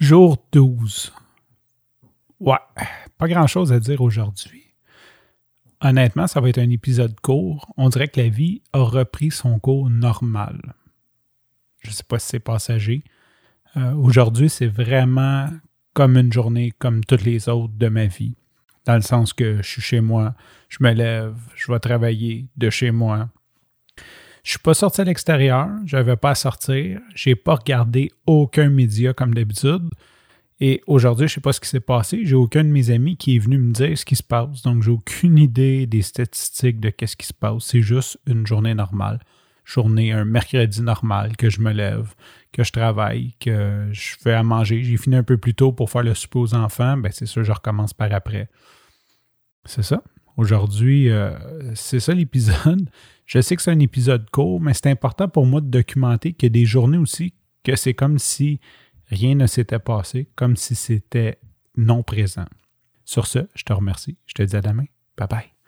Jour 12. Ouais, pas grand-chose à dire aujourd'hui. Honnêtement, ça va être un épisode court. On dirait que la vie a repris son cours normal. Je ne sais pas si c'est passager. Euh, aujourd'hui, c'est vraiment comme une journée comme toutes les autres de ma vie. Dans le sens que je suis chez moi, je me lève, je vais travailler de chez moi, je suis pas sorti à l'extérieur, je n'avais pas à sortir, j'ai pas regardé aucun média comme d'habitude. Et aujourd'hui, je sais pas ce qui s'est passé. J'ai aucun de mes amis qui est venu me dire ce qui se passe. Donc, j'ai aucune idée des statistiques de qu'est-ce qui se passe. C'est juste une journée normale. Journée, un mercredi normal, que je me lève, que je travaille, que je fais à manger. J'ai fini un peu plus tôt pour faire le souper aux enfants. Ben, c'est sûr, je recommence par après. C'est ça. Aujourd'hui, euh, c'est ça l'épisode. Je sais que c'est un épisode court, mais c'est important pour moi de documenter qu'il y a des journées aussi que c'est comme si rien ne s'était passé, comme si c'était non présent. Sur ce, je te remercie. Je te dis à demain. Bye bye.